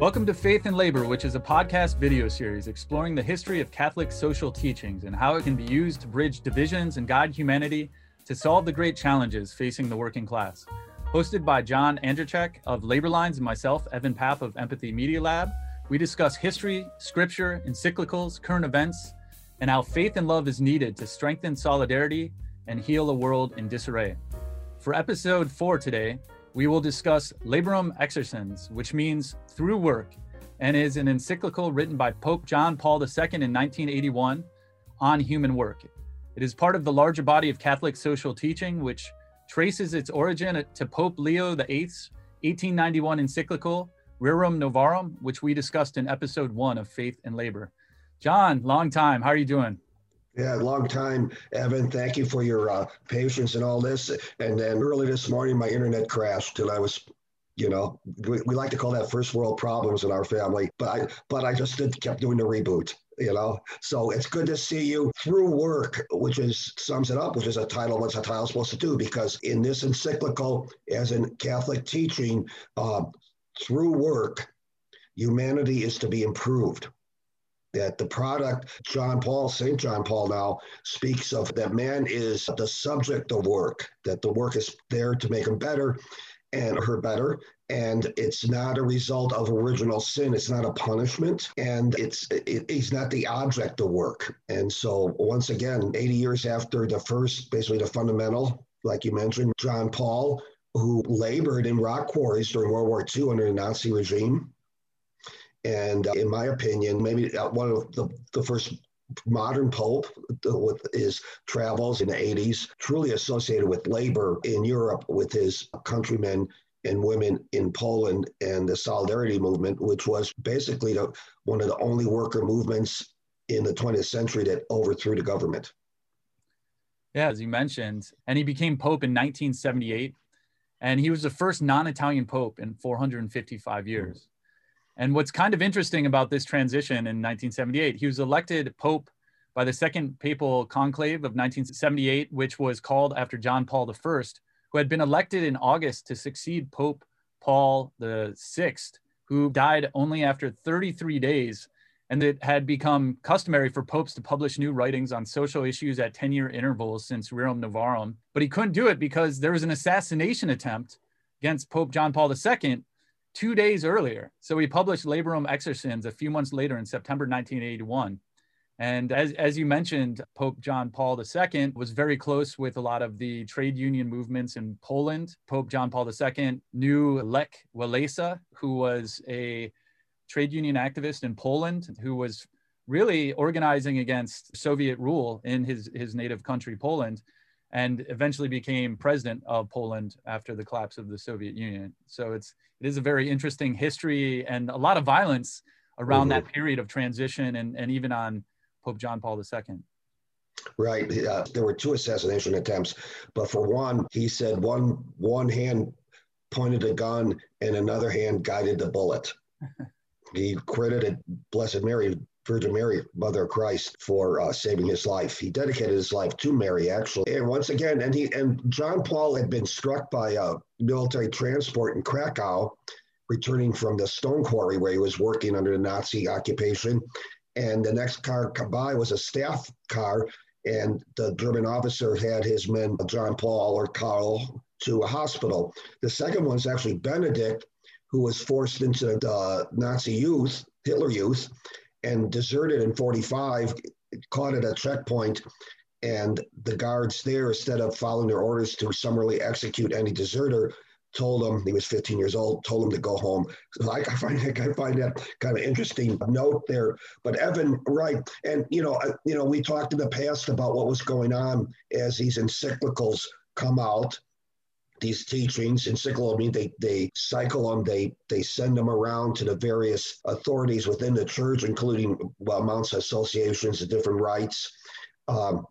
Welcome to Faith and Labor, which is a podcast video series exploring the history of Catholic social teachings and how it can be used to bridge divisions and guide humanity to solve the great challenges facing the working class. Hosted by John Andrzejczyk of Labor Lines and myself, Evan Papp of Empathy Media Lab, we discuss history, scripture, encyclicals, current events, and how faith and love is needed to strengthen solidarity and heal a world in disarray. For episode four today, we will discuss Laborem Exercens, which means through work, and is an encyclical written by Pope John Paul II in 1981 on human work. It is part of the larger body of Catholic social teaching, which traces its origin to Pope Leo VIII's 1891 encyclical Rerum Novarum, which we discussed in episode one of Faith and Labor. John, long time. How are you doing? Yeah, long time, Evan. Thank you for your uh, patience and all this. And then early this morning, my internet crashed, and I was, you know, we, we like to call that first world problems in our family. But I, but I just did, kept doing the reboot. You know, so it's good to see you through work, which is sums it up, which is a title. What's a title supposed to do? Because in this encyclical, as in Catholic teaching, uh, through work, humanity is to be improved that the product, John Paul, St. John Paul now speaks of that man is the subject of work, that the work is there to make him better and her better. And it's not a result of original sin. It's not a punishment. And it's it, he's not the object of work. And so once again, 80 years after the first, basically the fundamental, like you mentioned, John Paul, who labored in rock quarries during World War II under the Nazi regime, and uh, in my opinion, maybe uh, one of the, the first modern pope with his travels in the 80s, truly associated with labor in Europe with his countrymen and women in Poland and the Solidarity movement, which was basically the, one of the only worker movements in the 20th century that overthrew the government. Yeah, as you mentioned, and he became pope in 1978, and he was the first non-Italian pope in 455 years. And what's kind of interesting about this transition in 1978, he was elected Pope by the Second Papal Conclave of 1978, which was called after John Paul I, who had been elected in August to succeed Pope Paul VI, who died only after 33 days. And it had become customary for popes to publish new writings on social issues at 10 year intervals since Rerum Novarum. But he couldn't do it because there was an assassination attempt against Pope John Paul II two days earlier. So he published Laborem Exercens a few months later in September 1981. And as, as you mentioned, Pope John Paul II was very close with a lot of the trade union movements in Poland. Pope John Paul II knew Lech Walesa, who was a trade union activist in Poland, who was really organizing against Soviet rule in his, his native country, Poland and eventually became president of Poland after the collapse of the Soviet Union. So it's it is a very interesting history and a lot of violence around mm-hmm. that period of transition and, and even on Pope John Paul II. Right. Uh, there were two assassination attempts, but for one, he said one one hand pointed a gun and another hand guided the bullet. he credited Blessed Mary Virgin Mary, Mother of Christ, for uh, saving his life. He dedicated his life to Mary, actually. And once again, and he and John Paul had been struck by a military transport in Krakow, returning from the stone quarry where he was working under the Nazi occupation. And the next car by was a staff car, and the German officer had his men, John Paul or Karl, to a hospital. The second one is actually Benedict, who was forced into the Nazi youth, Hitler youth, and deserted in 45, caught at a checkpoint. And the guards there, instead of following their orders to summarily execute any deserter, told him he was 15 years old, told him to go home. So I, I find I find that kind of interesting note there. But Evan, right, and you know, uh, you know, we talked in the past about what was going on as these encyclicals come out these teachings. Encyclical, I mean, they, they cycle them, they, they send them around to the various authorities within the church, including well, amounts of associations, the different rites. Um,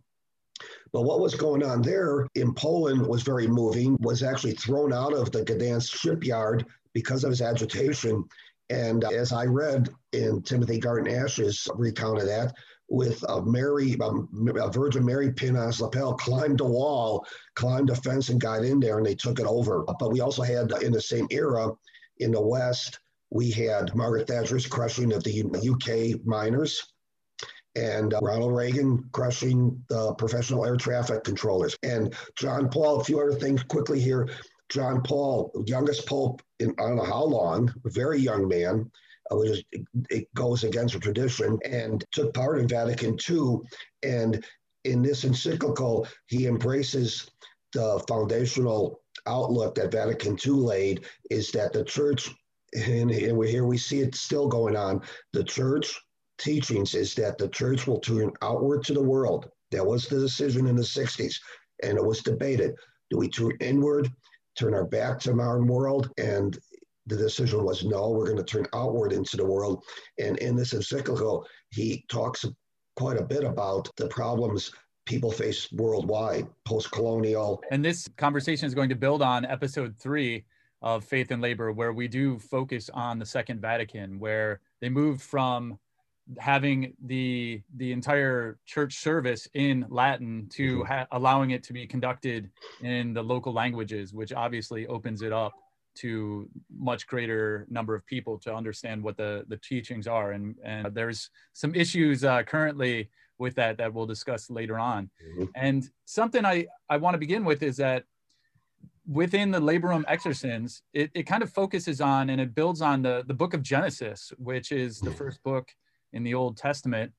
but what was going on there in Poland was very moving, was actually thrown out of the Gdansk shipyard because of his agitation. And as I read in Timothy Garton Ash's recount of that, with a Mary, a Virgin Mary pin on his lapel, climbed a wall, climbed a fence, and got in there, and they took it over. But we also had in the same era in the West we had Margaret Thatcher's crushing of the UK miners and uh, Ronald Reagan crushing the professional air traffic controllers. And John Paul, a few other things quickly here. John Paul, youngest pope in I don't know how long, very young man, it goes against tradition, and took part in Vatican II. And in this encyclical, he embraces the foundational outlook that Vatican II laid is that the church, and, and here we see it still going on, the church teachings is that the church will turn outward to the world. That was the decision in the 60s, and it was debated. Do we turn inward, turn our back to modern world? And the decision was no, we're going to turn outward into the world. And in this encyclical, he talks quite a bit about the problems people face worldwide, post colonial. And this conversation is going to build on episode three of Faith and Labor, where we do focus on the Second Vatican, where they moved from having the the entire church service in Latin to mm-hmm. ha- allowing it to be conducted in the local languages, which obviously opens it up to much greater number of people to understand what the the teachings are. And and there's some issues uh, currently with that that we'll discuss later on. Mm-hmm. And something I I want to begin with is that within the Laborem Exercens, it, it kind of focuses on and it builds on the, the book of Genesis, which is the mm-hmm. first book in the Old Testament.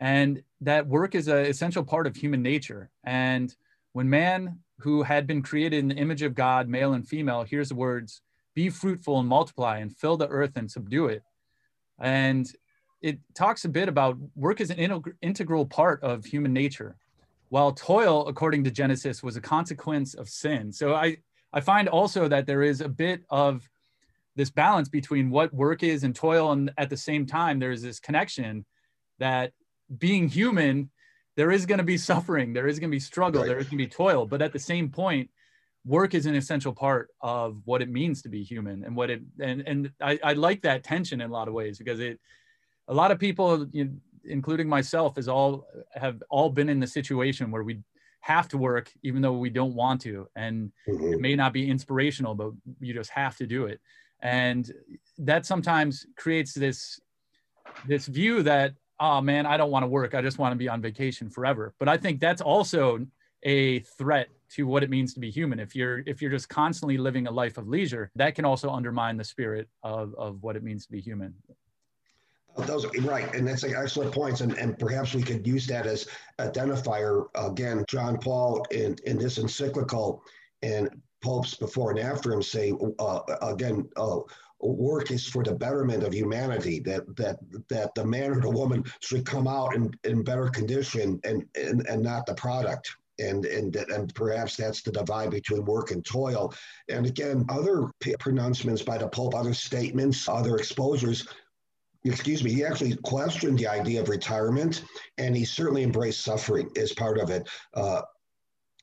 And that work is an essential part of human nature. And when man, who had been created in the image of God, male and female, hears the words, be fruitful and multiply and fill the earth and subdue it. And it talks a bit about work as an integral part of human nature, while toil, according to Genesis, was a consequence of sin. So I, I find also that there is a bit of this balance between what work is and toil and at the same time there's this connection that being human there is going to be suffering there is going to be struggle right. there is going to be toil but at the same point work is an essential part of what it means to be human and what it and and i, I like that tension in a lot of ways because it a lot of people you know, including myself is all have all been in the situation where we have to work even though we don't want to and mm-hmm. it may not be inspirational but you just have to do it and that sometimes creates this this view that oh man i don't want to work. I just want to be on vacation forever. But i think that's also a threat to what it means to be human. If you're if you're just constantly living a life of leisure that can also undermine the spirit of, of what it means to be human. Those right, and that's excellent points, and, and perhaps we could use that as identifier again. John Paul in in this encyclical and popes before and after him say uh, again uh, work is for the betterment of humanity that that that the man or the woman should come out in, in better condition and, and and not the product. And and and perhaps that's the divide between work and toil. And again other pronouncements by the pope other statements other exposures. Excuse me, he actually questioned the idea of retirement and he certainly embraced suffering as part of it. Uh,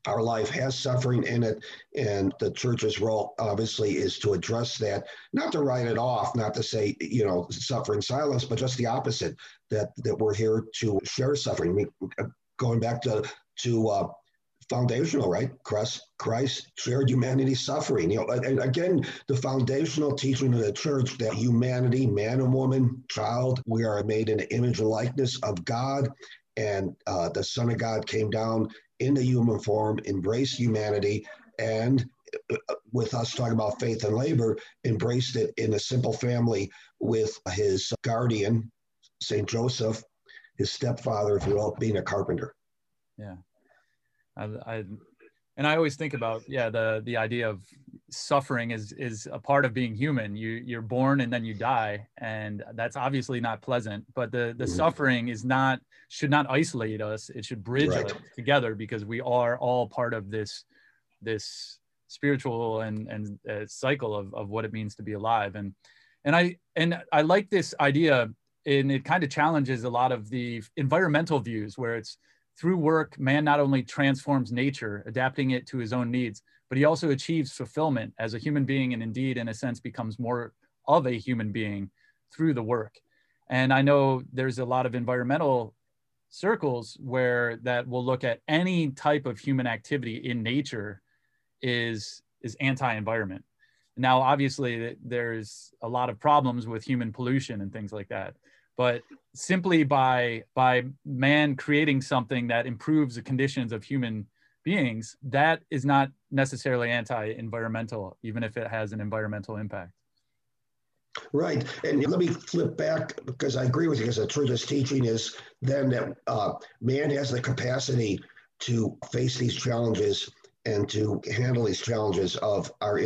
our life has suffering in it, and the church's role obviously is to address that, not to write it off, not to say you know suffer in silence, but just the opposite that that we're here to share suffering. I mean, going back to to uh, foundational, right? Christ, Christ shared humanity suffering. You know, and again, the foundational teaching of the church that humanity, man and woman, child, we are made in the image and likeness of God, and uh, the Son of God came down in the human form, embraced humanity, and uh, with us talking about faith and labor, embraced it in a simple family with his guardian, St. Joseph, his stepfather, if you will, being a carpenter. Yeah. I, I, and I always think about, yeah, the, the idea of suffering is, is a part of being human. You, you're born and then you die. And that's obviously not pleasant, but the, the mm-hmm. suffering is not, should not isolate us. It should bridge right. us together because we are all part of this, this spiritual and, and uh, cycle of, of what it means to be alive. And, and I, and I like this idea and it kind of challenges a lot of the environmental views where it's through work, man not only transforms nature, adapting it to his own needs, but he also achieves fulfillment as a human being and indeed, in a sense, becomes more of a human being through the work. And I know there's a lot of environmental circles where that will look at any type of human activity in nature is is anti-environment Now, obviously, there's a lot of problems with human pollution and things like that. But simply by by man creating something that improves the conditions of human beings, that is not necessarily anti-environmental, even if it has an environmental impact. Right. And let me flip back because I agree with you because the church's teaching is then that uh, man has the capacity to face these challenges and to handle these challenges of our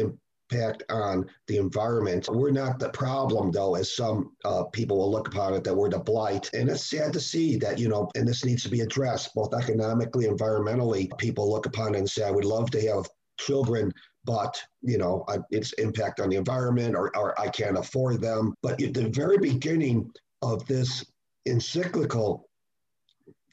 impact on the environment. We're not the problem, though, as some uh, people will look upon it, that we're the blight. And it's sad to see that, you know, and this needs to be addressed both economically, environmentally. People look upon it and say, I would love to have children but you know its impact on the environment or, or i can't afford them but at the very beginning of this encyclical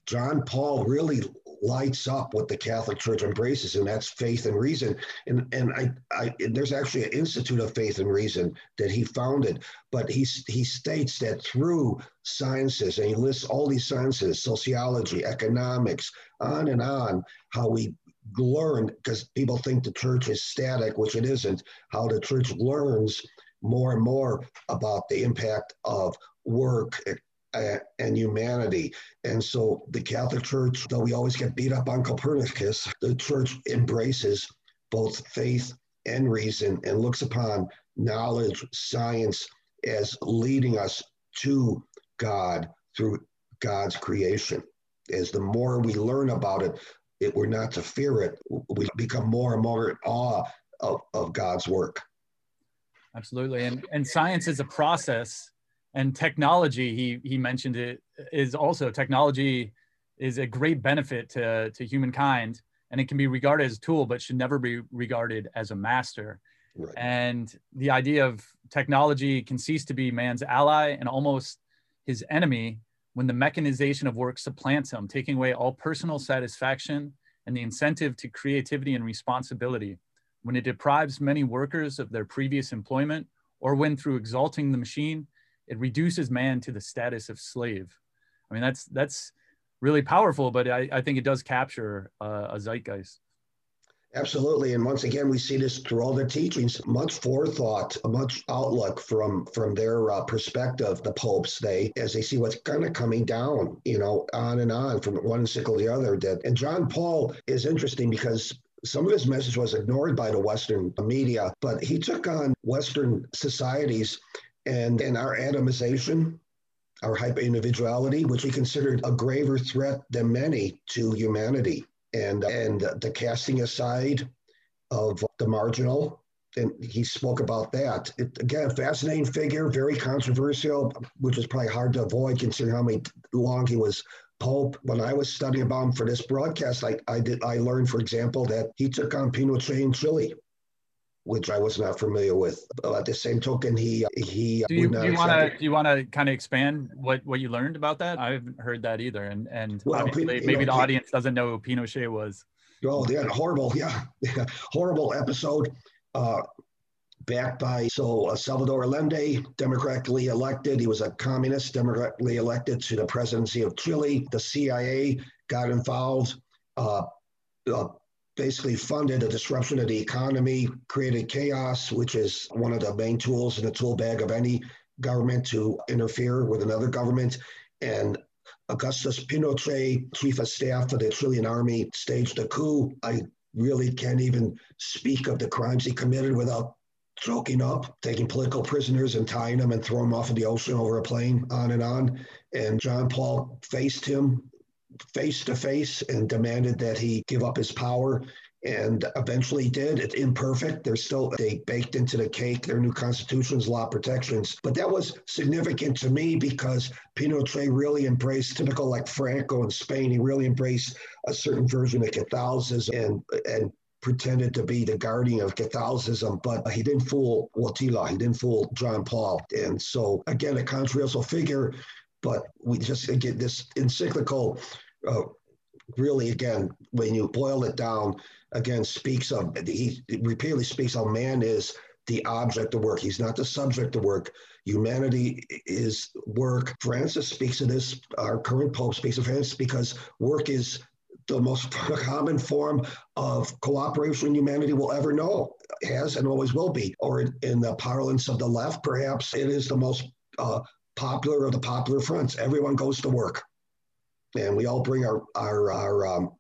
john paul really lights up what the Catholic Church embraces, and that's faith and reason. And and I, I there's actually an Institute of Faith and Reason that he founded, but he he states that through sciences, and he lists all these sciences, sociology, economics, on and on, how we learn because people think the church is static, which it isn't. How the church learns more and more about the impact of work, and humanity. And so the Catholic Church, though we always get beat up on Copernicus, the church embraces both faith and reason and looks upon knowledge, science as leading us to God through God's creation. As the more we learn about it, it we're not to fear it, we become more and more in awe of, of God's work. Absolutely. And, and science is a process and technology he he mentioned it is also technology is a great benefit to to humankind and it can be regarded as a tool but should never be regarded as a master right. and the idea of technology can cease to be man's ally and almost his enemy when the mechanization of work supplants him taking away all personal satisfaction and the incentive to creativity and responsibility when it deprives many workers of their previous employment or when through exalting the machine it reduces man to the status of slave. I mean, that's that's really powerful, but I, I think it does capture uh, a zeitgeist. Absolutely, and once again, we see this through all the teachings. Much forethought, much outlook from from their uh, perspective. The popes, they as they see what's kind of coming down, you know, on and on from one cycle to the other. That and John Paul is interesting because some of his message was ignored by the Western media, but he took on Western societies and in our atomization, our hyper individuality, which he considered a graver threat than many to humanity, and and the casting aside of the marginal. And he spoke about that. It, again, fascinating figure, very controversial, which is probably hard to avoid considering how many long he was Pope. When I was studying about him for this broadcast, I, I did I learned, for example, that he took on Pinochet in Chile which I was not familiar with. But at the same token, he he do you, want to do you want to kind of expand what what you learned about that? I haven't heard that either, and and well, maybe know, the audience doesn't know who Pinochet was. Oh, yeah, horrible, yeah, horrible episode. Uh, backed by so uh, Salvador Allende, democratically elected. He was a communist, democratically elected to the presidency of Chile. The CIA got involved. Uh, uh, basically funded a disruption of the economy, created chaos, which is one of the main tools in the tool bag of any government to interfere with another government. And Augustus Pinochet, chief of staff of the Chilean army, staged a coup. I really can't even speak of the crimes he committed without choking up, taking political prisoners and tying them and throwing them off of the ocean over a plane, on and on. And John Paul faced him face to face and demanded that he give up his power and eventually did. It's imperfect. They're still they baked into the cake their new constitutions, law protections. But that was significant to me because Pinochet really embraced typical like Franco in Spain. He really embraced a certain version of Catholicism and and pretended to be the guardian of Catholicism, but he didn't fool Wojtyla. He didn't fool John Paul. And so again, a controversial figure, but we just get this encyclical uh, really, again, when you boil it down, again, speaks of, he repeatedly speaks how man is the object of work. He's not the subject of work. Humanity is work. Francis speaks of this, our current Pope speaks of Francis because work is the most common form of cooperation humanity will ever know, has and always will be. Or in, in the parlance of the left, perhaps it is the most uh, popular of the popular fronts. Everyone goes to work, and we all bring our our our um,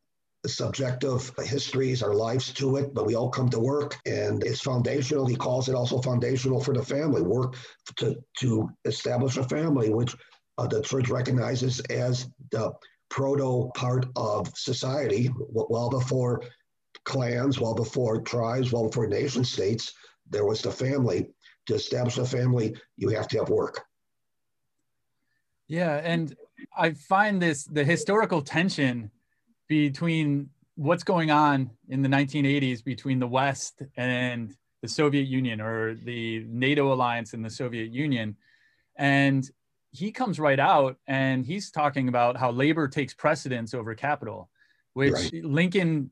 subjective histories, our lives to it, but we all come to work and it's foundational. He calls it also foundational for the family, work to, to establish a family, which uh, the church recognizes as the proto part of society well before clans, well before tribes, well before nation states. There was the family. To establish a family, you have to have work. Yeah, and I find this the historical tension between what's going on in the 1980s between the West and the Soviet Union or the NATO alliance and the Soviet Union. And he comes right out and he's talking about how labor takes precedence over capital, which right. Lincoln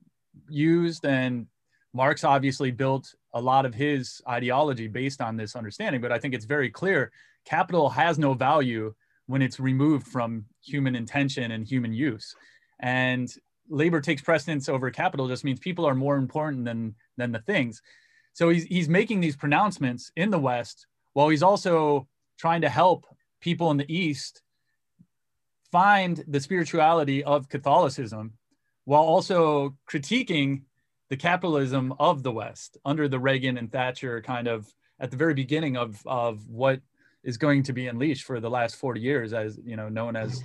used and Marx obviously built a lot of his ideology based on this understanding. But I think it's very clear capital has no value when it's removed from human intention and human use. And labor takes precedence over capital just means people are more important than than the things. So he's he's making these pronouncements in the West while he's also trying to help people in the East find the spirituality of Catholicism while also critiquing the capitalism of the West under the Reagan and Thatcher kind of at the very beginning of, of what is going to be unleashed for the last 40 years as you know known as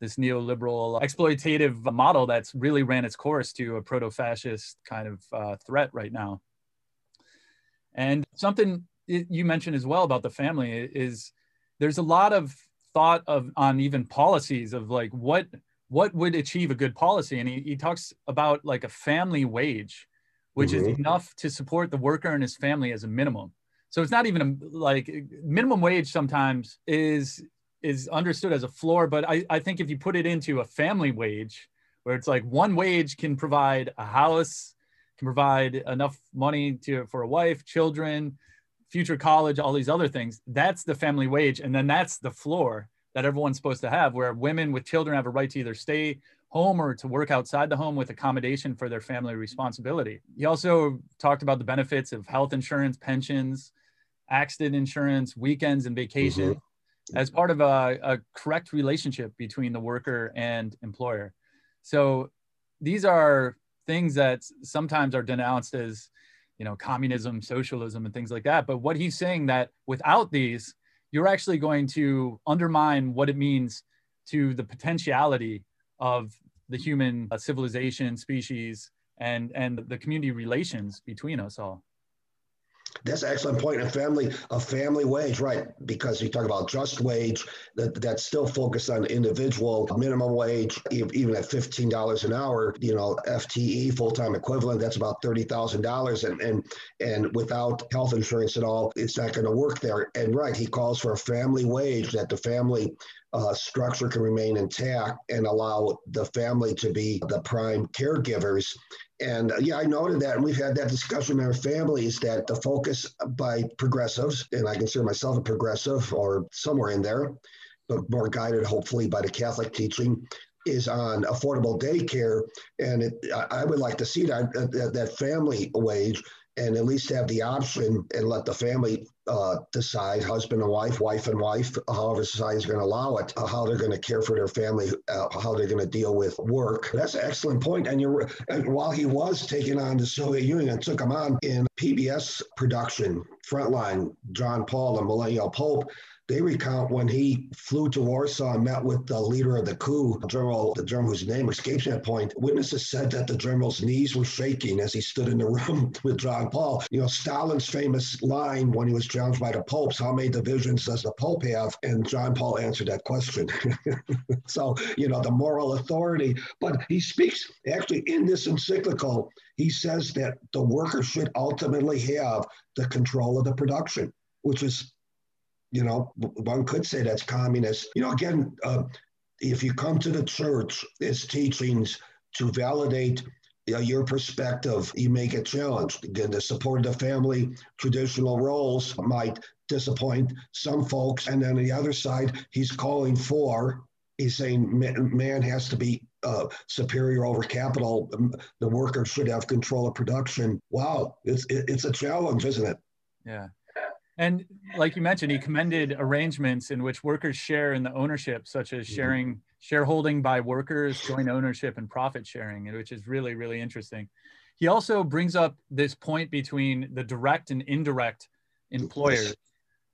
this neoliberal exploitative model that's really ran its course to a proto-fascist kind of uh, threat right now. And something you mentioned as well about the family is there's a lot of thought of on even policies of like what what would achieve a good policy and he, he talks about like a family wage which mm-hmm. is enough to support the worker and his family as a minimum so it's not even a, like minimum wage sometimes is is understood as a floor, but I, I think if you put it into a family wage, where it's like one wage can provide a house, can provide enough money to for a wife, children, future college, all these other things. That's the family wage, and then that's the floor that everyone's supposed to have, where women with children have a right to either stay home or to work outside the home with accommodation for their family responsibility. He also talked about the benefits of health insurance, pensions, accident insurance, weekends and vacation. Mm-hmm as part of a, a correct relationship between the worker and employer. So these are things that sometimes are denounced as you know communism socialism and things like that but what he's saying that without these you're actually going to undermine what it means to the potentiality of the human uh, civilization species and and the community relations between us all that's an excellent point. A family, a family wage, right? Because you talk about just wage, that that's still focused on individual minimum wage, even at fifteen dollars an hour. You know, FTE full time equivalent, that's about thirty thousand dollars, and and and without health insurance at all, it's not going to work there. And right, he calls for a family wage that the family uh, structure can remain intact and allow the family to be the prime caregivers. And uh, yeah, I noted that, and we've had that discussion in our families that the focus by progressives, and I consider myself a progressive or somewhere in there, but more guided hopefully by the Catholic teaching, is on affordable daycare. And it, I would like to see that, that, that family wage and at least have the option and let the family uh, decide, husband and wife, wife and wife, however society is going to allow it, uh, how they're going to care for their family, uh, how they're going to deal with work. That's an excellent point. And you're and while he was taking on the Soviet Union and took him on in PBS production, Frontline, John Paul, the Millennial Pope, they recount when he flew to Warsaw and met with the leader of the coup, General, the general whose name escapes me at point. Witnesses said that the general's knees were shaking as he stood in the room with John Paul. You know, Stalin's famous line when he was challenged by the popes, how many divisions does the pope have? And John Paul answered that question. so, you know, the moral authority. But he speaks actually in this encyclical, he says that the worker should ultimately have the control of the production, which is you know, one could say that's communist. You know, again, uh, if you come to the church, its teachings to validate you know, your perspective, you may get challenged. Again, the support of the family, traditional roles might disappoint some folks. And then on the other side, he's calling for, he's saying man has to be uh, superior over capital. Um, the worker should have control of production. Wow, it's it's a challenge, isn't it? Yeah. And like you mentioned, he commended arrangements in which workers share in the ownership, such as mm-hmm. sharing shareholding by workers, joint ownership, and profit sharing, which is really, really interesting. He also brings up this point between the direct and indirect employers.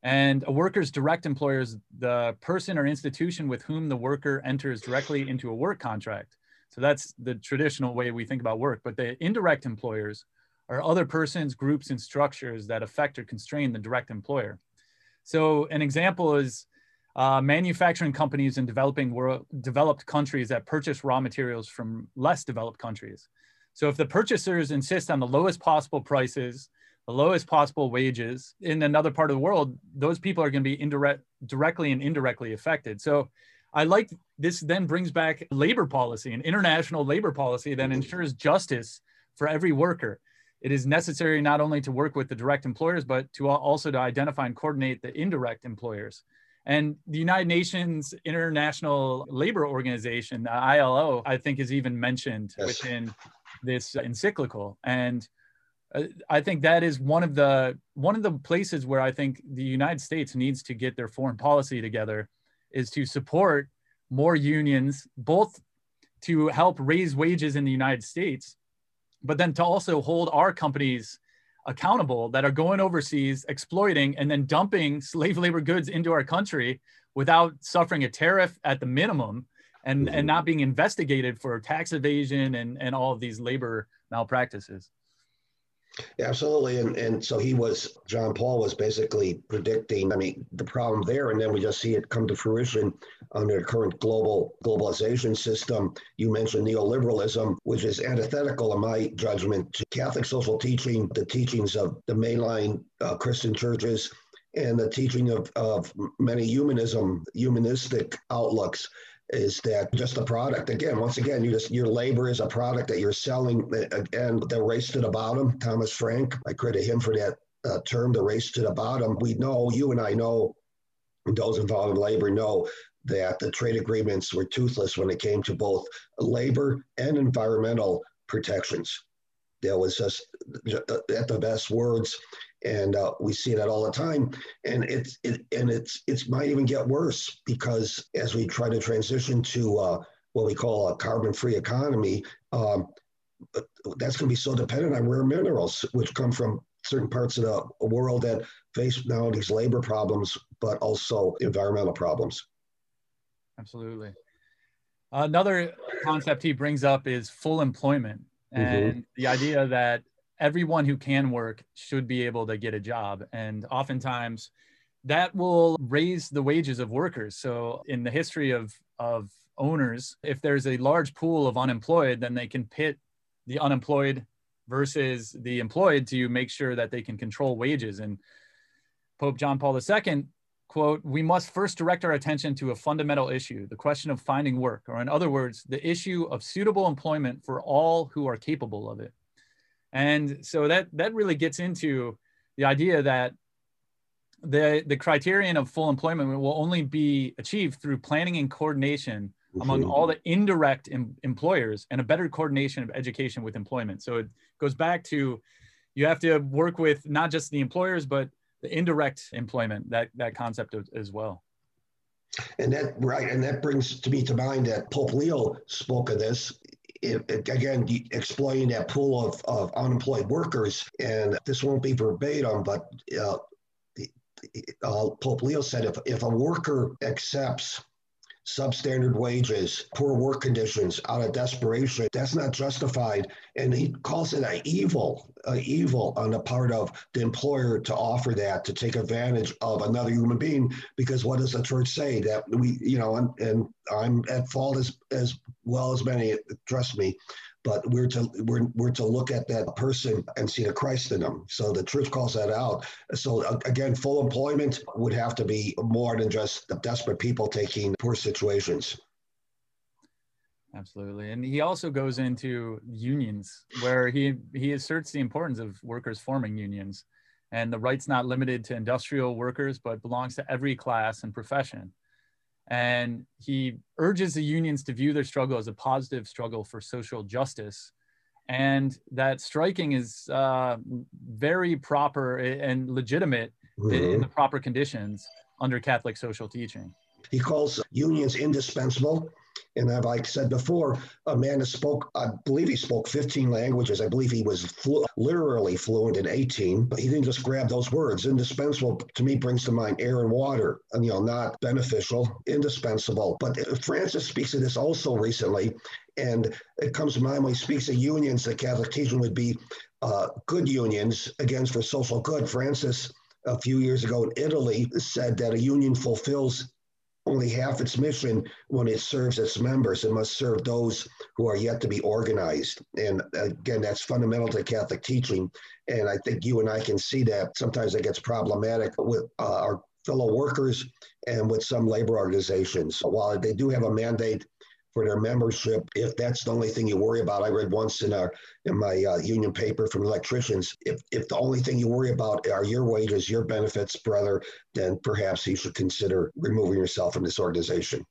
And a worker's direct employer is the person or institution with whom the worker enters directly into a work contract. So that's the traditional way we think about work. But the indirect employers are other persons, groups, and structures that affect or constrain the direct employer. So an example is uh, manufacturing companies in developing world, developed countries that purchase raw materials from less developed countries. So if the purchasers insist on the lowest possible prices, the lowest possible wages in another part of the world, those people are going to be indirect, directly and indirectly affected. So I like this then brings back labor policy, an international labor policy that ensures justice for every worker. It is necessary not only to work with the direct employers, but to also to identify and coordinate the indirect employers. And the United Nations International Labor Organization, ILO, I think is even mentioned yes. within this encyclical. And uh, I think that is one of the one of the places where I think the United States needs to get their foreign policy together is to support more unions, both to help raise wages in the United States, but then to also hold our companies accountable that are going overseas, exploiting, and then dumping slave labor goods into our country without suffering a tariff at the minimum and, mm-hmm. and not being investigated for tax evasion and, and all of these labor malpractices. Absolutely. And, and so he was, John Paul was basically predicting, I mean, the problem there, and then we just see it come to fruition under the current global globalization system. You mentioned neoliberalism, which is antithetical, in my judgment, to Catholic social teaching, the teachings of the mainline uh, Christian churches, and the teaching of, of many humanism, humanistic outlooks is that just a product. Again once again you just your labor is a product that you're selling again the race to the bottom. Thomas frank i credit him for that uh, term the race to the bottom. We know you and i know those involved in labor know that the trade agreements were toothless when it came to both labor and environmental protections. There was just uh, at the best words and uh, we see that all the time. And it's it, and it's it might even get worse because as we try to transition to uh, what we call a carbon-free economy, um, that's going to be so dependent on rare minerals, which come from certain parts of the world that face not only these labor problems but also environmental problems. Absolutely. Another concept he brings up is full employment mm-hmm. and mm-hmm. the idea that everyone who can work should be able to get a job. And oftentimes that will raise the wages of workers. So in the history of, of owners, if there's a large pool of unemployed, then they can pit the unemployed versus the employed to make sure that they can control wages. And Pope John Paul II quote, we must first direct our attention to a fundamental issue, the question of finding work, or in other words, the issue of suitable employment for all who are capable of it. And so that that really gets into the idea that the the criterion of full employment will only be achieved through planning and coordination mm-hmm. among all the indirect em- employers and a better coordination of education with employment. So it goes back to you have to work with not just the employers but the indirect employment that that concept of, as well. And that right, and that brings to me to mind that Pope Leo spoke of this again, exploiting that pool of, of unemployed workers, and this won't be verbatim, but uh, uh, Pope Leo said if, if a worker accepts substandard wages, poor work conditions out of desperation. That's not justified. And he calls it an evil, an evil on the part of the employer to offer that, to take advantage of another human being. Because what does the church say? That we, you know, and, and I'm at fault as, as well as many, trust me, but we're to we're, we're to look at that person and see the Christ in them. So the truth calls that out. So uh, again, full employment would have to be more than just desperate people taking poor situations. Absolutely. And he also goes into unions where he he asserts the importance of workers forming unions and the rights not limited to industrial workers but belongs to every class and profession. And he urges the unions to view their struggle as a positive struggle for social justice. And that striking is uh, very proper and legitimate mm-hmm. in the proper conditions under Catholic social teaching. He calls unions indispensable and I've like said before, a man that spoke, I believe he spoke 15 languages. I believe he was flu- literally fluent in 18. But he didn't just grab those words. Indispensable to me brings to mind air and water, and you know, not beneficial, indispensable. But Francis speaks of this also recently, and it comes to mind when he speaks of unions. The Catholic teaching would be uh, good unions against for social good. Francis a few years ago in Italy said that a union fulfills only half its mission when it serves its members. It must serve those who are yet to be organized. And again, that's fundamental to Catholic teaching. And I think you and I can see that sometimes it gets problematic with uh, our fellow workers and with some labor organizations. While they do have a mandate for their membership if that's the only thing you worry about. I read once in our in my uh, union paper from electricians if if the only thing you worry about are your wages, your benefits, brother, then perhaps you should consider removing yourself from this organization.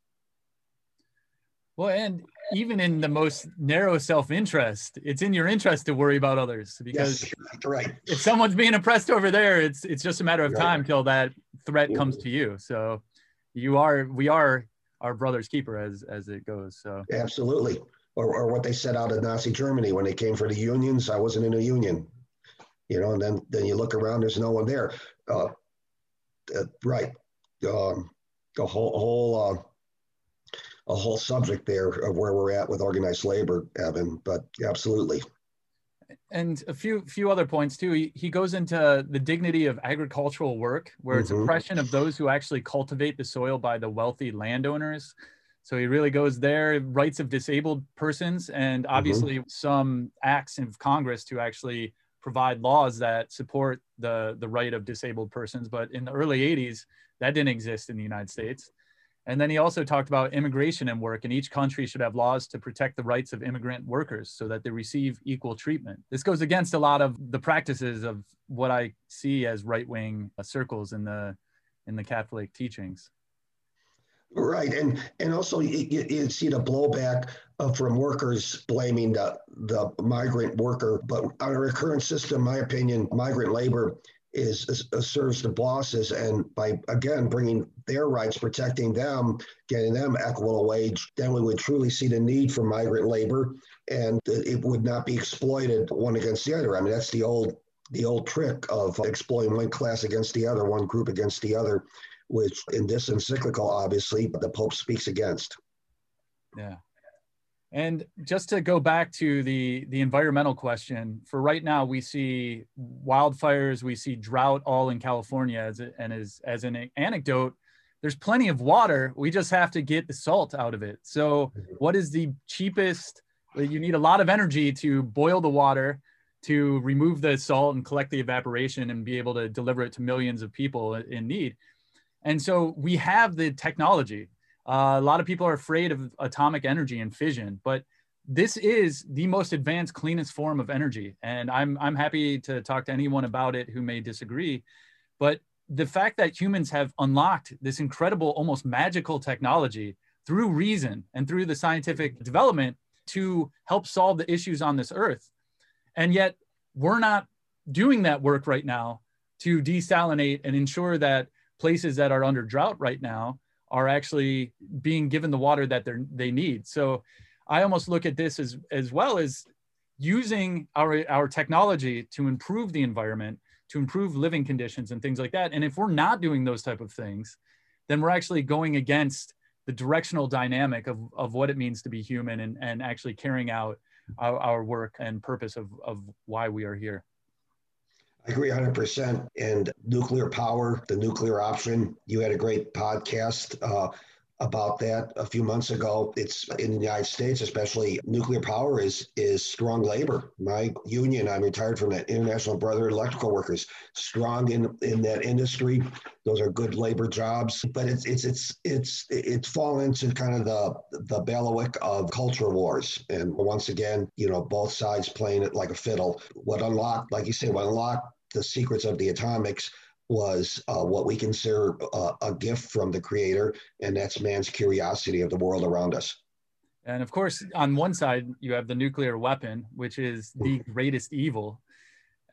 Well, and even in the most narrow self-interest, it's in your interest to worry about others because yes, right. if someone's being oppressed over there, it's it's just a matter of time right. till that threat comes to you. So you are we are our brother's keeper as as it goes. So absolutely, or or what they said out of Nazi Germany when they came for the unions. I wasn't in a union, you know. And then then you look around, there's no one there. Uh, uh, right, um, a whole whole. Uh, a whole subject there of where we're at with organized labor, Evan. But absolutely, and a few few other points too. He, he goes into the dignity of agricultural work, where it's mm-hmm. oppression of those who actually cultivate the soil by the wealthy landowners. So he really goes there, rights of disabled persons, and mm-hmm. obviously mm-hmm. some acts of Congress to actually provide laws that support the the right of disabled persons. But in the early 80s, that didn't exist in the United States. And then he also talked about immigration and work, and each country should have laws to protect the rights of immigrant workers so that they receive equal treatment. This goes against a lot of the practices of what I see as right wing circles in the in the Catholic teachings. Right, and and also you, you see the blowback uh, from workers blaming the the migrant worker, but our current system, in my opinion, migrant labor is, is, uh, serves the bosses and by again bringing their rights protecting them getting them equitable wage then we would truly see the need for migrant labor and it would not be exploited one against the other. I mean that's the old the old trick of exploiting one class against the other one group against the other which in this encyclical obviously the pope speaks against. Yeah and just to go back to the the environmental question, for right now we see wildfires, we see drought all in California, as and as as an anecdote, there's plenty of water. We just have to get the salt out of it. So, mm-hmm. what is the cheapest? You need a lot of energy to boil the water, to remove the salt and collect the evaporation, and be able to deliver it to millions of people in need. And so we have the technology uh, a lot of people are afraid of atomic energy and fission, but this is the most advanced, cleanest form of energy. And I'm, I'm happy to talk to anyone about it who may disagree. But the fact that humans have unlocked this incredible, almost magical technology through reason and through the scientific development to help solve the issues on this earth. And yet, we're not doing that work right now to desalinate and ensure that places that are under drought right now are actually being given the water that they they need. So I almost look at this as as well as using our our technology to improve the environment, to improve living conditions and things like that. And if we're not doing those type of things, then we're actually going against the directional dynamic of, of what it means to be human and, and actually carrying out our, our work and purpose of, of why we are here. I agree 100%. And nuclear power, the nuclear option, you had a great podcast. Uh, about that a few months ago. It's in the United States, especially nuclear power is is strong labor. My union, I'm retired from that International Brotherhood Electrical Workers, strong in in that industry. Those are good labor jobs, but it's it's it's it's it's fallen into kind of the the bailiwick of culture wars. And once again, you know, both sides playing it like a fiddle. What unlocked, like you say, what unlocked the secrets of the atomics was uh, what we consider uh, a gift from the creator, and that's man's curiosity of the world around us. And of course, on one side, you have the nuclear weapon, which is the greatest evil.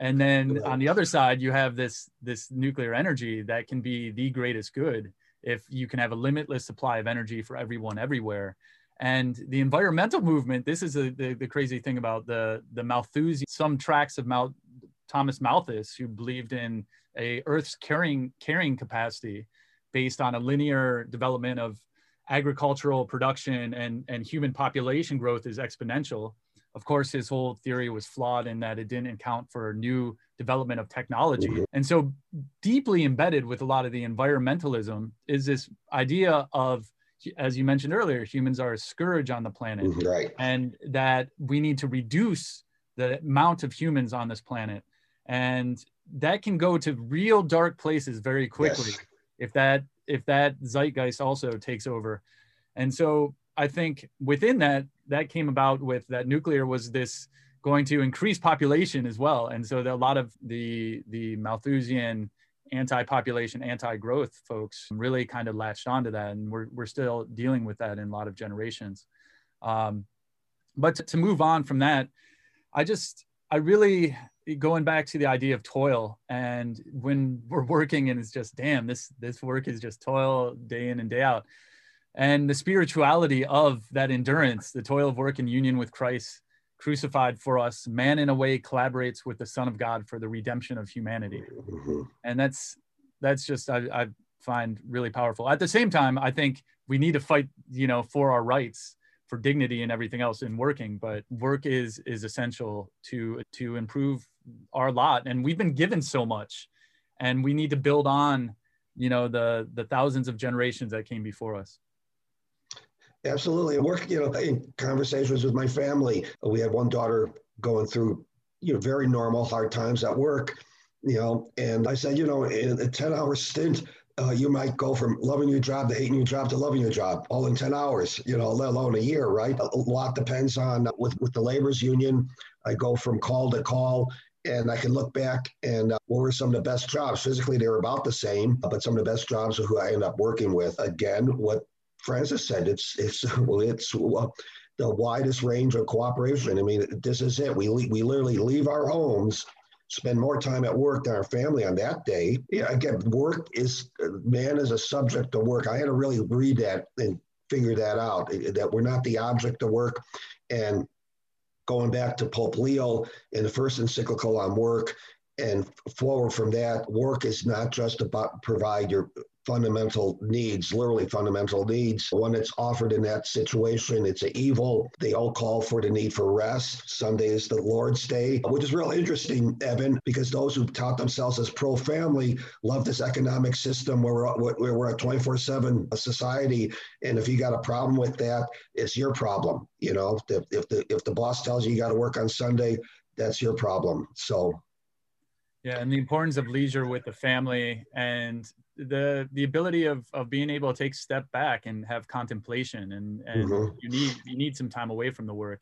And then on the other side, you have this, this nuclear energy that can be the greatest good if you can have a limitless supply of energy for everyone everywhere. And the environmental movement, this is a, the, the crazy thing about the, the Malthusian, some tracks of Mal, Thomas Malthus, who believed in a Earth's carrying, carrying capacity based on a linear development of agricultural production and, and human population growth is exponential. Of course, his whole theory was flawed in that it didn't account for new development of technology. Mm-hmm. And so, deeply embedded with a lot of the environmentalism is this idea of, as you mentioned earlier, humans are a scourge on the planet. Mm-hmm. Right. And that we need to reduce the amount of humans on this planet. And that can go to real dark places very quickly yes. if that if that zeitgeist also takes over. And so i think within that that came about with that nuclear was this going to increase population as well. And so a lot of the the malthusian anti-population anti-growth folks really kind of latched onto that. And we're, we're still dealing with that in a lot of generations. Um, but to, to move on from that i just i really going back to the idea of toil and when we're working and it's just damn this this work is just toil day in and day out. And the spirituality of that endurance the toil of work in union with christ crucified for us man in a way collaborates with the son of god for the redemption of humanity. Mm-hmm. and that's that's just I, I find really powerful. At the same time i think we need to fight you know for our rights for dignity and everything else in working but work is is essential to to improve our lot. And we've been given so much and we need to build on you know the the thousands of generations that came before us. Absolutely. Work you know in conversations with my family we had one daughter going through you know very normal hard times at work you know and i said you know in a 10 hour stint uh, you might go from loving your job to hating your job to loving your job all in 10 hours, you know, let alone a year, right? A lot depends on with, with the labor's union. I go from call to call and I can look back and uh, what were some of the best jobs? Physically, they were about the same, but some of the best jobs are who I end up working with. Again, what Francis said, it's it's well, it's uh, the widest range of cooperation. I mean, this is it. We we literally leave our homes spend more time at work than our family on that day. Yeah, again, work is man is a subject to work. I had to really read that and figure that out eh, that we're not the object of work. And going back to Pope Leo in the first encyclical on work and forward from that, work is not just about provide your fundamental needs, literally fundamental needs. When it's offered in that situation, it's an evil. They all call for the need for rest. Sunday is the Lord's Day, which is real interesting, Evan, because those who taught themselves as pro family love this economic system where we're, where we're a 24 7 society. And if you got a problem with that, it's your problem. You know, if, if the, if the boss tells you you got to work on Sunday, that's your problem. So yeah, and the importance of leisure with the family and the the ability of of being able to take step back and have contemplation and and mm-hmm. you need you need some time away from the work.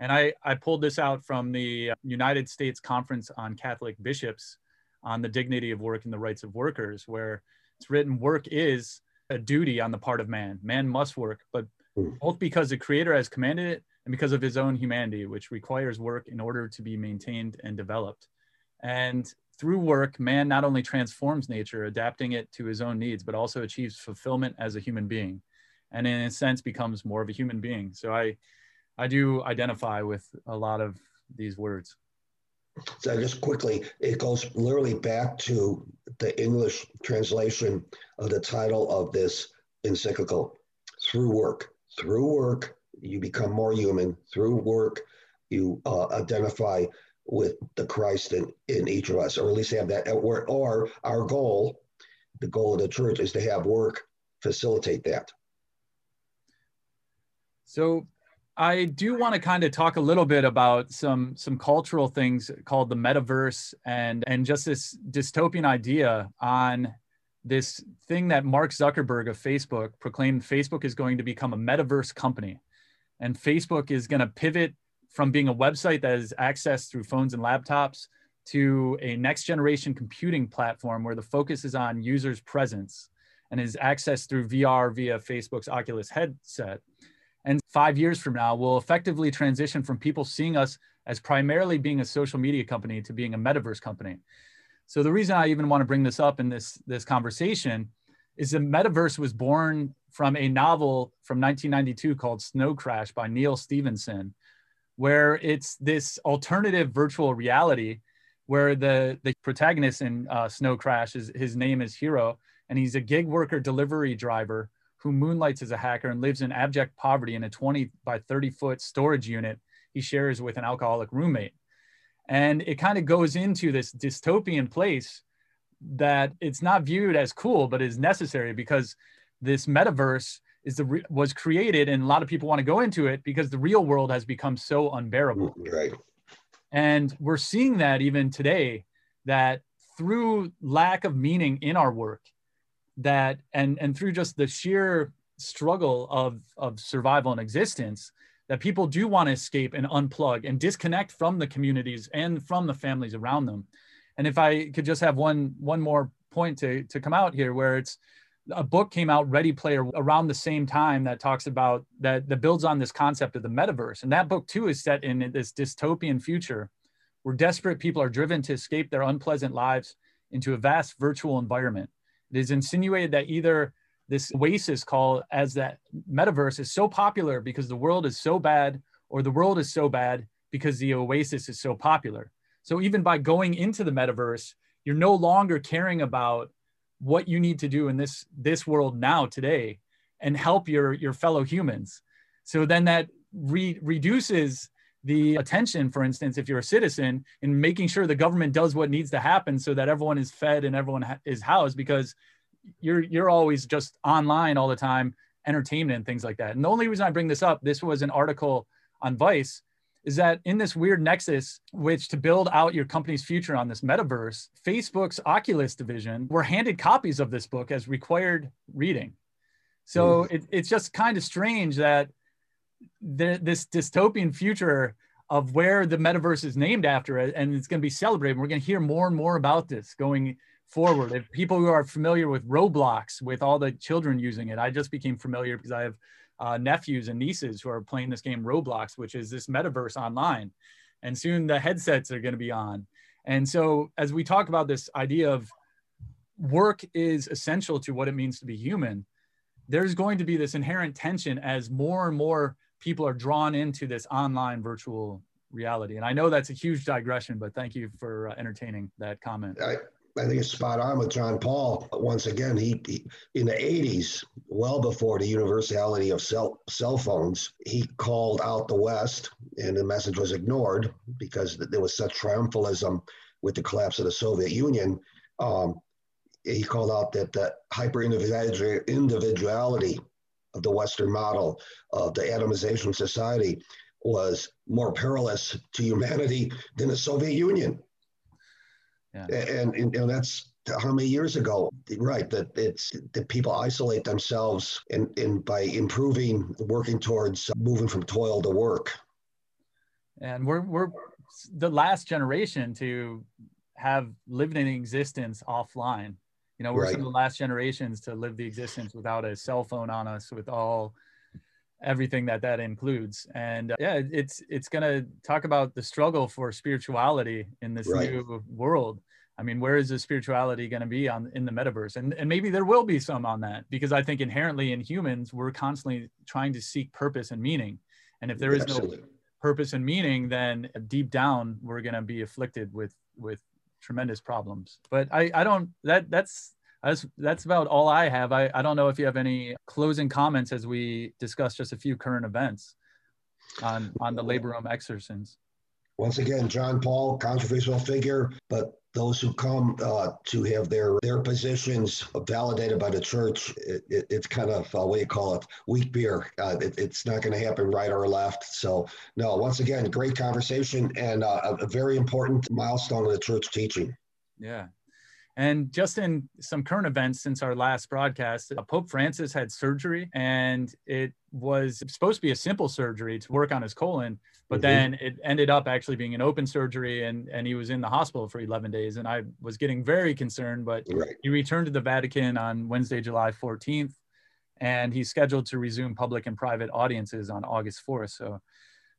And I I pulled this out from the United States Conference on Catholic Bishops on the dignity of work and the rights of workers, where it's written work is a duty on the part of man. Man must work, but mm. both because the creator has commanded it and because of his own humanity, which requires work in order to be maintained and developed. And through work, man not only transforms nature, adapting it to his own needs, but also achieves fulfillment as a human being. And in a sense, becomes more of a human being. So I, I do identify with a lot of these words. So just quickly, it goes literally back to the English translation of the title of this encyclical through work. Through work, you become more human. Through work, you uh, identify with the Christ in, in each of us, or at least have that, or, or our goal, the goal of the church is to have work facilitate that. So I do want to kind of talk a little bit about some some cultural things called the metaverse and and just this dystopian idea on this thing that Mark Zuckerberg of Facebook proclaimed Facebook is going to become a metaverse company and Facebook is going to pivot from being a website that is accessed through phones and laptops to a next generation computing platform where the focus is on users' presence and is accessed through VR via Facebook's Oculus headset. And five years from now, we'll effectively transition from people seeing us as primarily being a social media company to being a metaverse company. So the reason I even want to bring this up in this, this conversation is the metaverse was born from a novel from 1992 called Snow Crash by Neal Stephenson, where it's this alternative virtual reality where the, the protagonist in uh, Snow Crash is his name is Hiro, and he's a gig worker delivery driver who moonlights as a hacker and lives in abject poverty in a 20 by 30 foot storage unit he shares with an alcoholic roommate. And it kind of goes into this dystopian place that it's not viewed as cool, but is necessary because this metaverse is the re- was created, and a lot of people want to go into it because the real world has become so unbearable. Mm, right. And we're seeing that even today, that through lack of meaning in our work, that and and through just the sheer struggle of of survival and existence, that people do want to escape and unplug and disconnect from the communities and from the families around them. And if I could just have one one more point to to come out here, where it's a book came out, Ready Player, around the same time that talks about that that builds on this concept of the metaverse. And that book too is set in this dystopian future where desperate people are driven to escape their unpleasant lives into a vast virtual environment. It is insinuated that either this oasis called as that metaverse is so popular because the world is so bad, or the world is so bad because the oasis is so popular. So even by going into the metaverse, you're no longer caring about what you need to do in this this world now today and help your your fellow humans. So then that re- reduces the attention, for instance, if you're a citizen, in making sure the government does what needs to happen so that everyone is fed and everyone ha- is housed because you're you're always just online all the time, entertainment and things like that. And the only reason I bring this up, this was an article on Vice, is that in this weird nexus, which to build out your company's future on this metaverse, Facebook's Oculus division were handed copies of this book as required reading. So mm. it, it's just kind of strange that the, this dystopian future of where the metaverse is named after it and it's going to be celebrated. We're going to hear more and more about this going forward. If people who are familiar with Roblox, with all the children using it, I just became familiar because I have uh, nephews and nieces who are playing this game Roblox, which is this metaverse online. And soon the headsets are going to be on. And so, as we talk about this idea of work is essential to what it means to be human, there's going to be this inherent tension as more and more people are drawn into this online virtual reality. And I know that's a huge digression, but thank you for uh, entertaining that comment. I, I think it's spot on with John Paul. Once again, he, he, in the 80s, well before the universality of cell, cell phones, he called out the West, and the message was ignored because there was such triumphalism with the collapse of the Soviet Union. Um, he called out that the hyper individuality of the Western model of the atomization society was more perilous to humanity than the Soviet Union. Yeah. And, and you know that's how many years ago right that it's that people isolate themselves and, and by improving working towards moving from toil to work and we're we're the last generation to have lived an existence offline you know we're right. some of the last generations to live the existence without a cell phone on us with all everything that that includes. And uh, yeah it's it's going to talk about the struggle for spirituality in this right. new world. I mean where is the spirituality going to be on in the metaverse? And and maybe there will be some on that because i think inherently in humans we're constantly trying to seek purpose and meaning. And if there is Absolutely. no purpose and meaning then deep down we're going to be afflicted with with tremendous problems. But i i don't that that's that's that's about all I have. I, I don't know if you have any closing comments as we discuss just a few current events on on the Laborem Exercens. Once again, John Paul, controversial figure, but those who come uh, to have their their positions validated by the church, it, it, it's kind of uh, what you call it, weak beer. Uh, it, it's not going to happen right or left. So no, once again, great conversation and uh, a very important milestone in the church teaching. Yeah, And just in some current events since our last broadcast, uh, Pope Francis had surgery and it was supposed to be a simple surgery to work on his colon, but mm-hmm. then it ended up actually being an open surgery and, and he was in the hospital for 11 days. And I was getting very concerned, but right. he returned to the Vatican on Wednesday, July 14th, and he's scheduled to resume public and private audiences on August 4th. So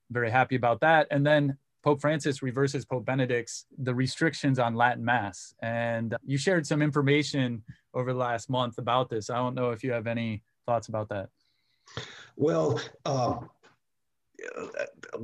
very happy about that. And then Pope Francis reverses Pope Benedict's the restrictions on Latin Mass. And you shared some information over the last month about this. I don't know if you have any thoughts about that. Well, um,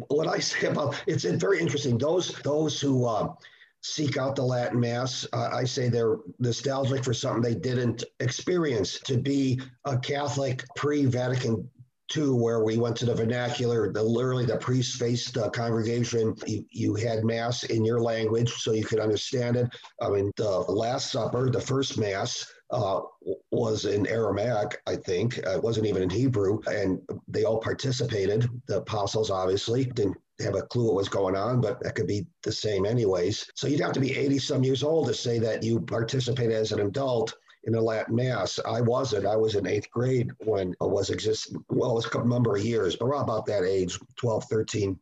what I say about it's very interesting. Those those who uh, seek out the Latin Mass, uh, I say they're nostalgic for something they didn't experience. To be a Catholic pre-Vatican two where we went to the vernacular the literally the priest faced the congregation. You, you had mass in your language so you could understand it. I mean the last supper the first mass uh, was in aramaic i think. Uh, it wasn't even in hebrew and they all participated the apostles obviously. Didn't have a clue what was going on, but that could be the same anyways. So you'd have to be 80 some years old to say that you participated as an adult in the Latin Mass. I wasn't. I was in eighth grade when it was existing. Well, it was a number of years, but around about that age, 12, 13.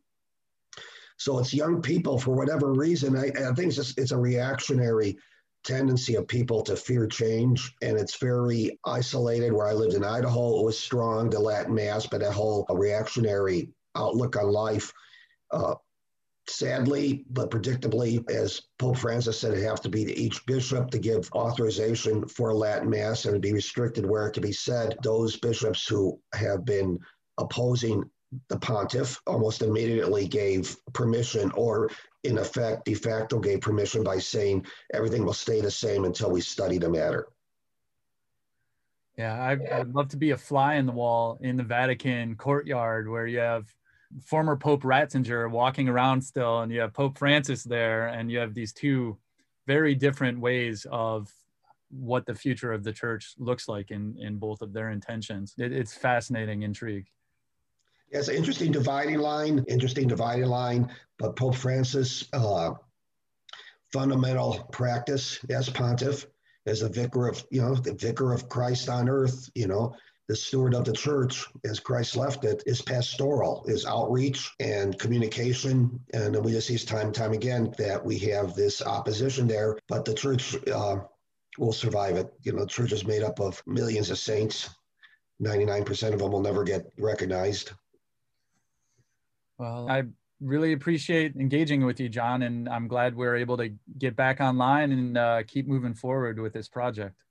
So it's young people for whatever reason. I, I think it's, just, it's a reactionary tendency of people to fear change, and it's very isolated. Where I lived in Idaho, it was strong, the Latin Mass, but a whole reactionary outlook on life. Uh, Sadly, but predictably, as Pope Francis said, it has to be to each bishop to give authorization for Latin Mass and be restricted where it can be said. Those bishops who have been opposing the pontiff almost immediately gave permission, or in effect, de facto gave permission by saying everything will stay the same until we study the matter. Yeah, I'd, I'd love to be a fly in the wall in the Vatican courtyard where you have former Pope Ratzinger walking around still, and you have Pope Francis there, and you have these two very different ways of what the future of the church looks like in in both of their intentions. It, it's fascinating intrigue. Yeah, interesting dividing line. Interesting dividing line. But Pope Francis, uh, fundamental practice as pontiff, as a vicar of you know the vicar of Christ on earth. You know, the steward of the church, as Christ left it, is pastoral, is outreach and communication. And we just see time and time again that we have this opposition there, but the church uh, will survive it. You know, the church is made up of millions of saints. 99% of them will never get recognized. Well, I really appreciate engaging with you, John, and I'm glad we're able to get back online and uh, keep moving forward with this project.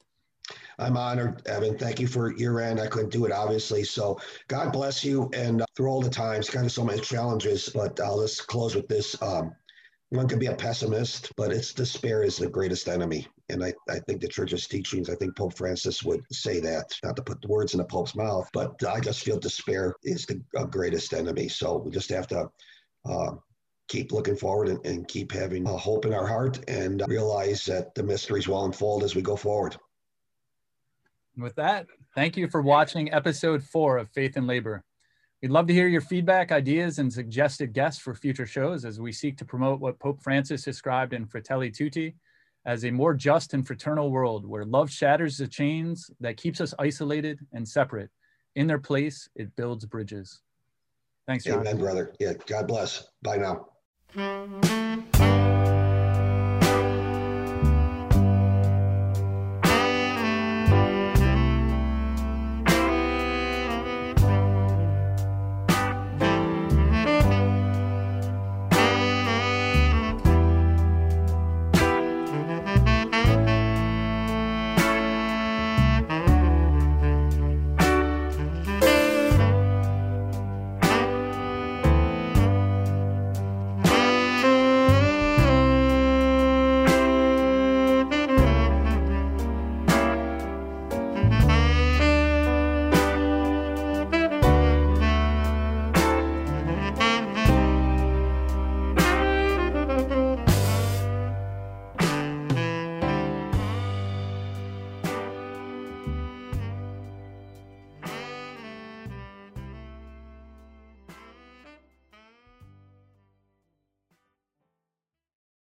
I'm honored, Evan. Thank you for your end. I couldn't do it, obviously. So God bless you. And uh, through all the times, kind of so many challenges, but I'll just close with this. Um, one can be a pessimist, but it's despair is the greatest enemy. And I, I think the church's teachings, I think Pope Francis would say that, not to put the words in the Pope's mouth, but I just feel despair is the uh, greatest enemy. So we just have to uh, keep looking forward and, and keep having hope in our heart and realize that the mysteries will unfold as we go forward. With that, thank you for watching episode four of Faith and Labor. We'd love to hear your feedback, ideas, and suggested guests for future shows as we seek to promote what Pope Francis described in Fratelli Tutti as a more just and fraternal world where love shatters the chains that keeps us isolated and separate. In their place, it builds bridges. Thanks, John. Amen, brother. Yeah, God bless. Bye now.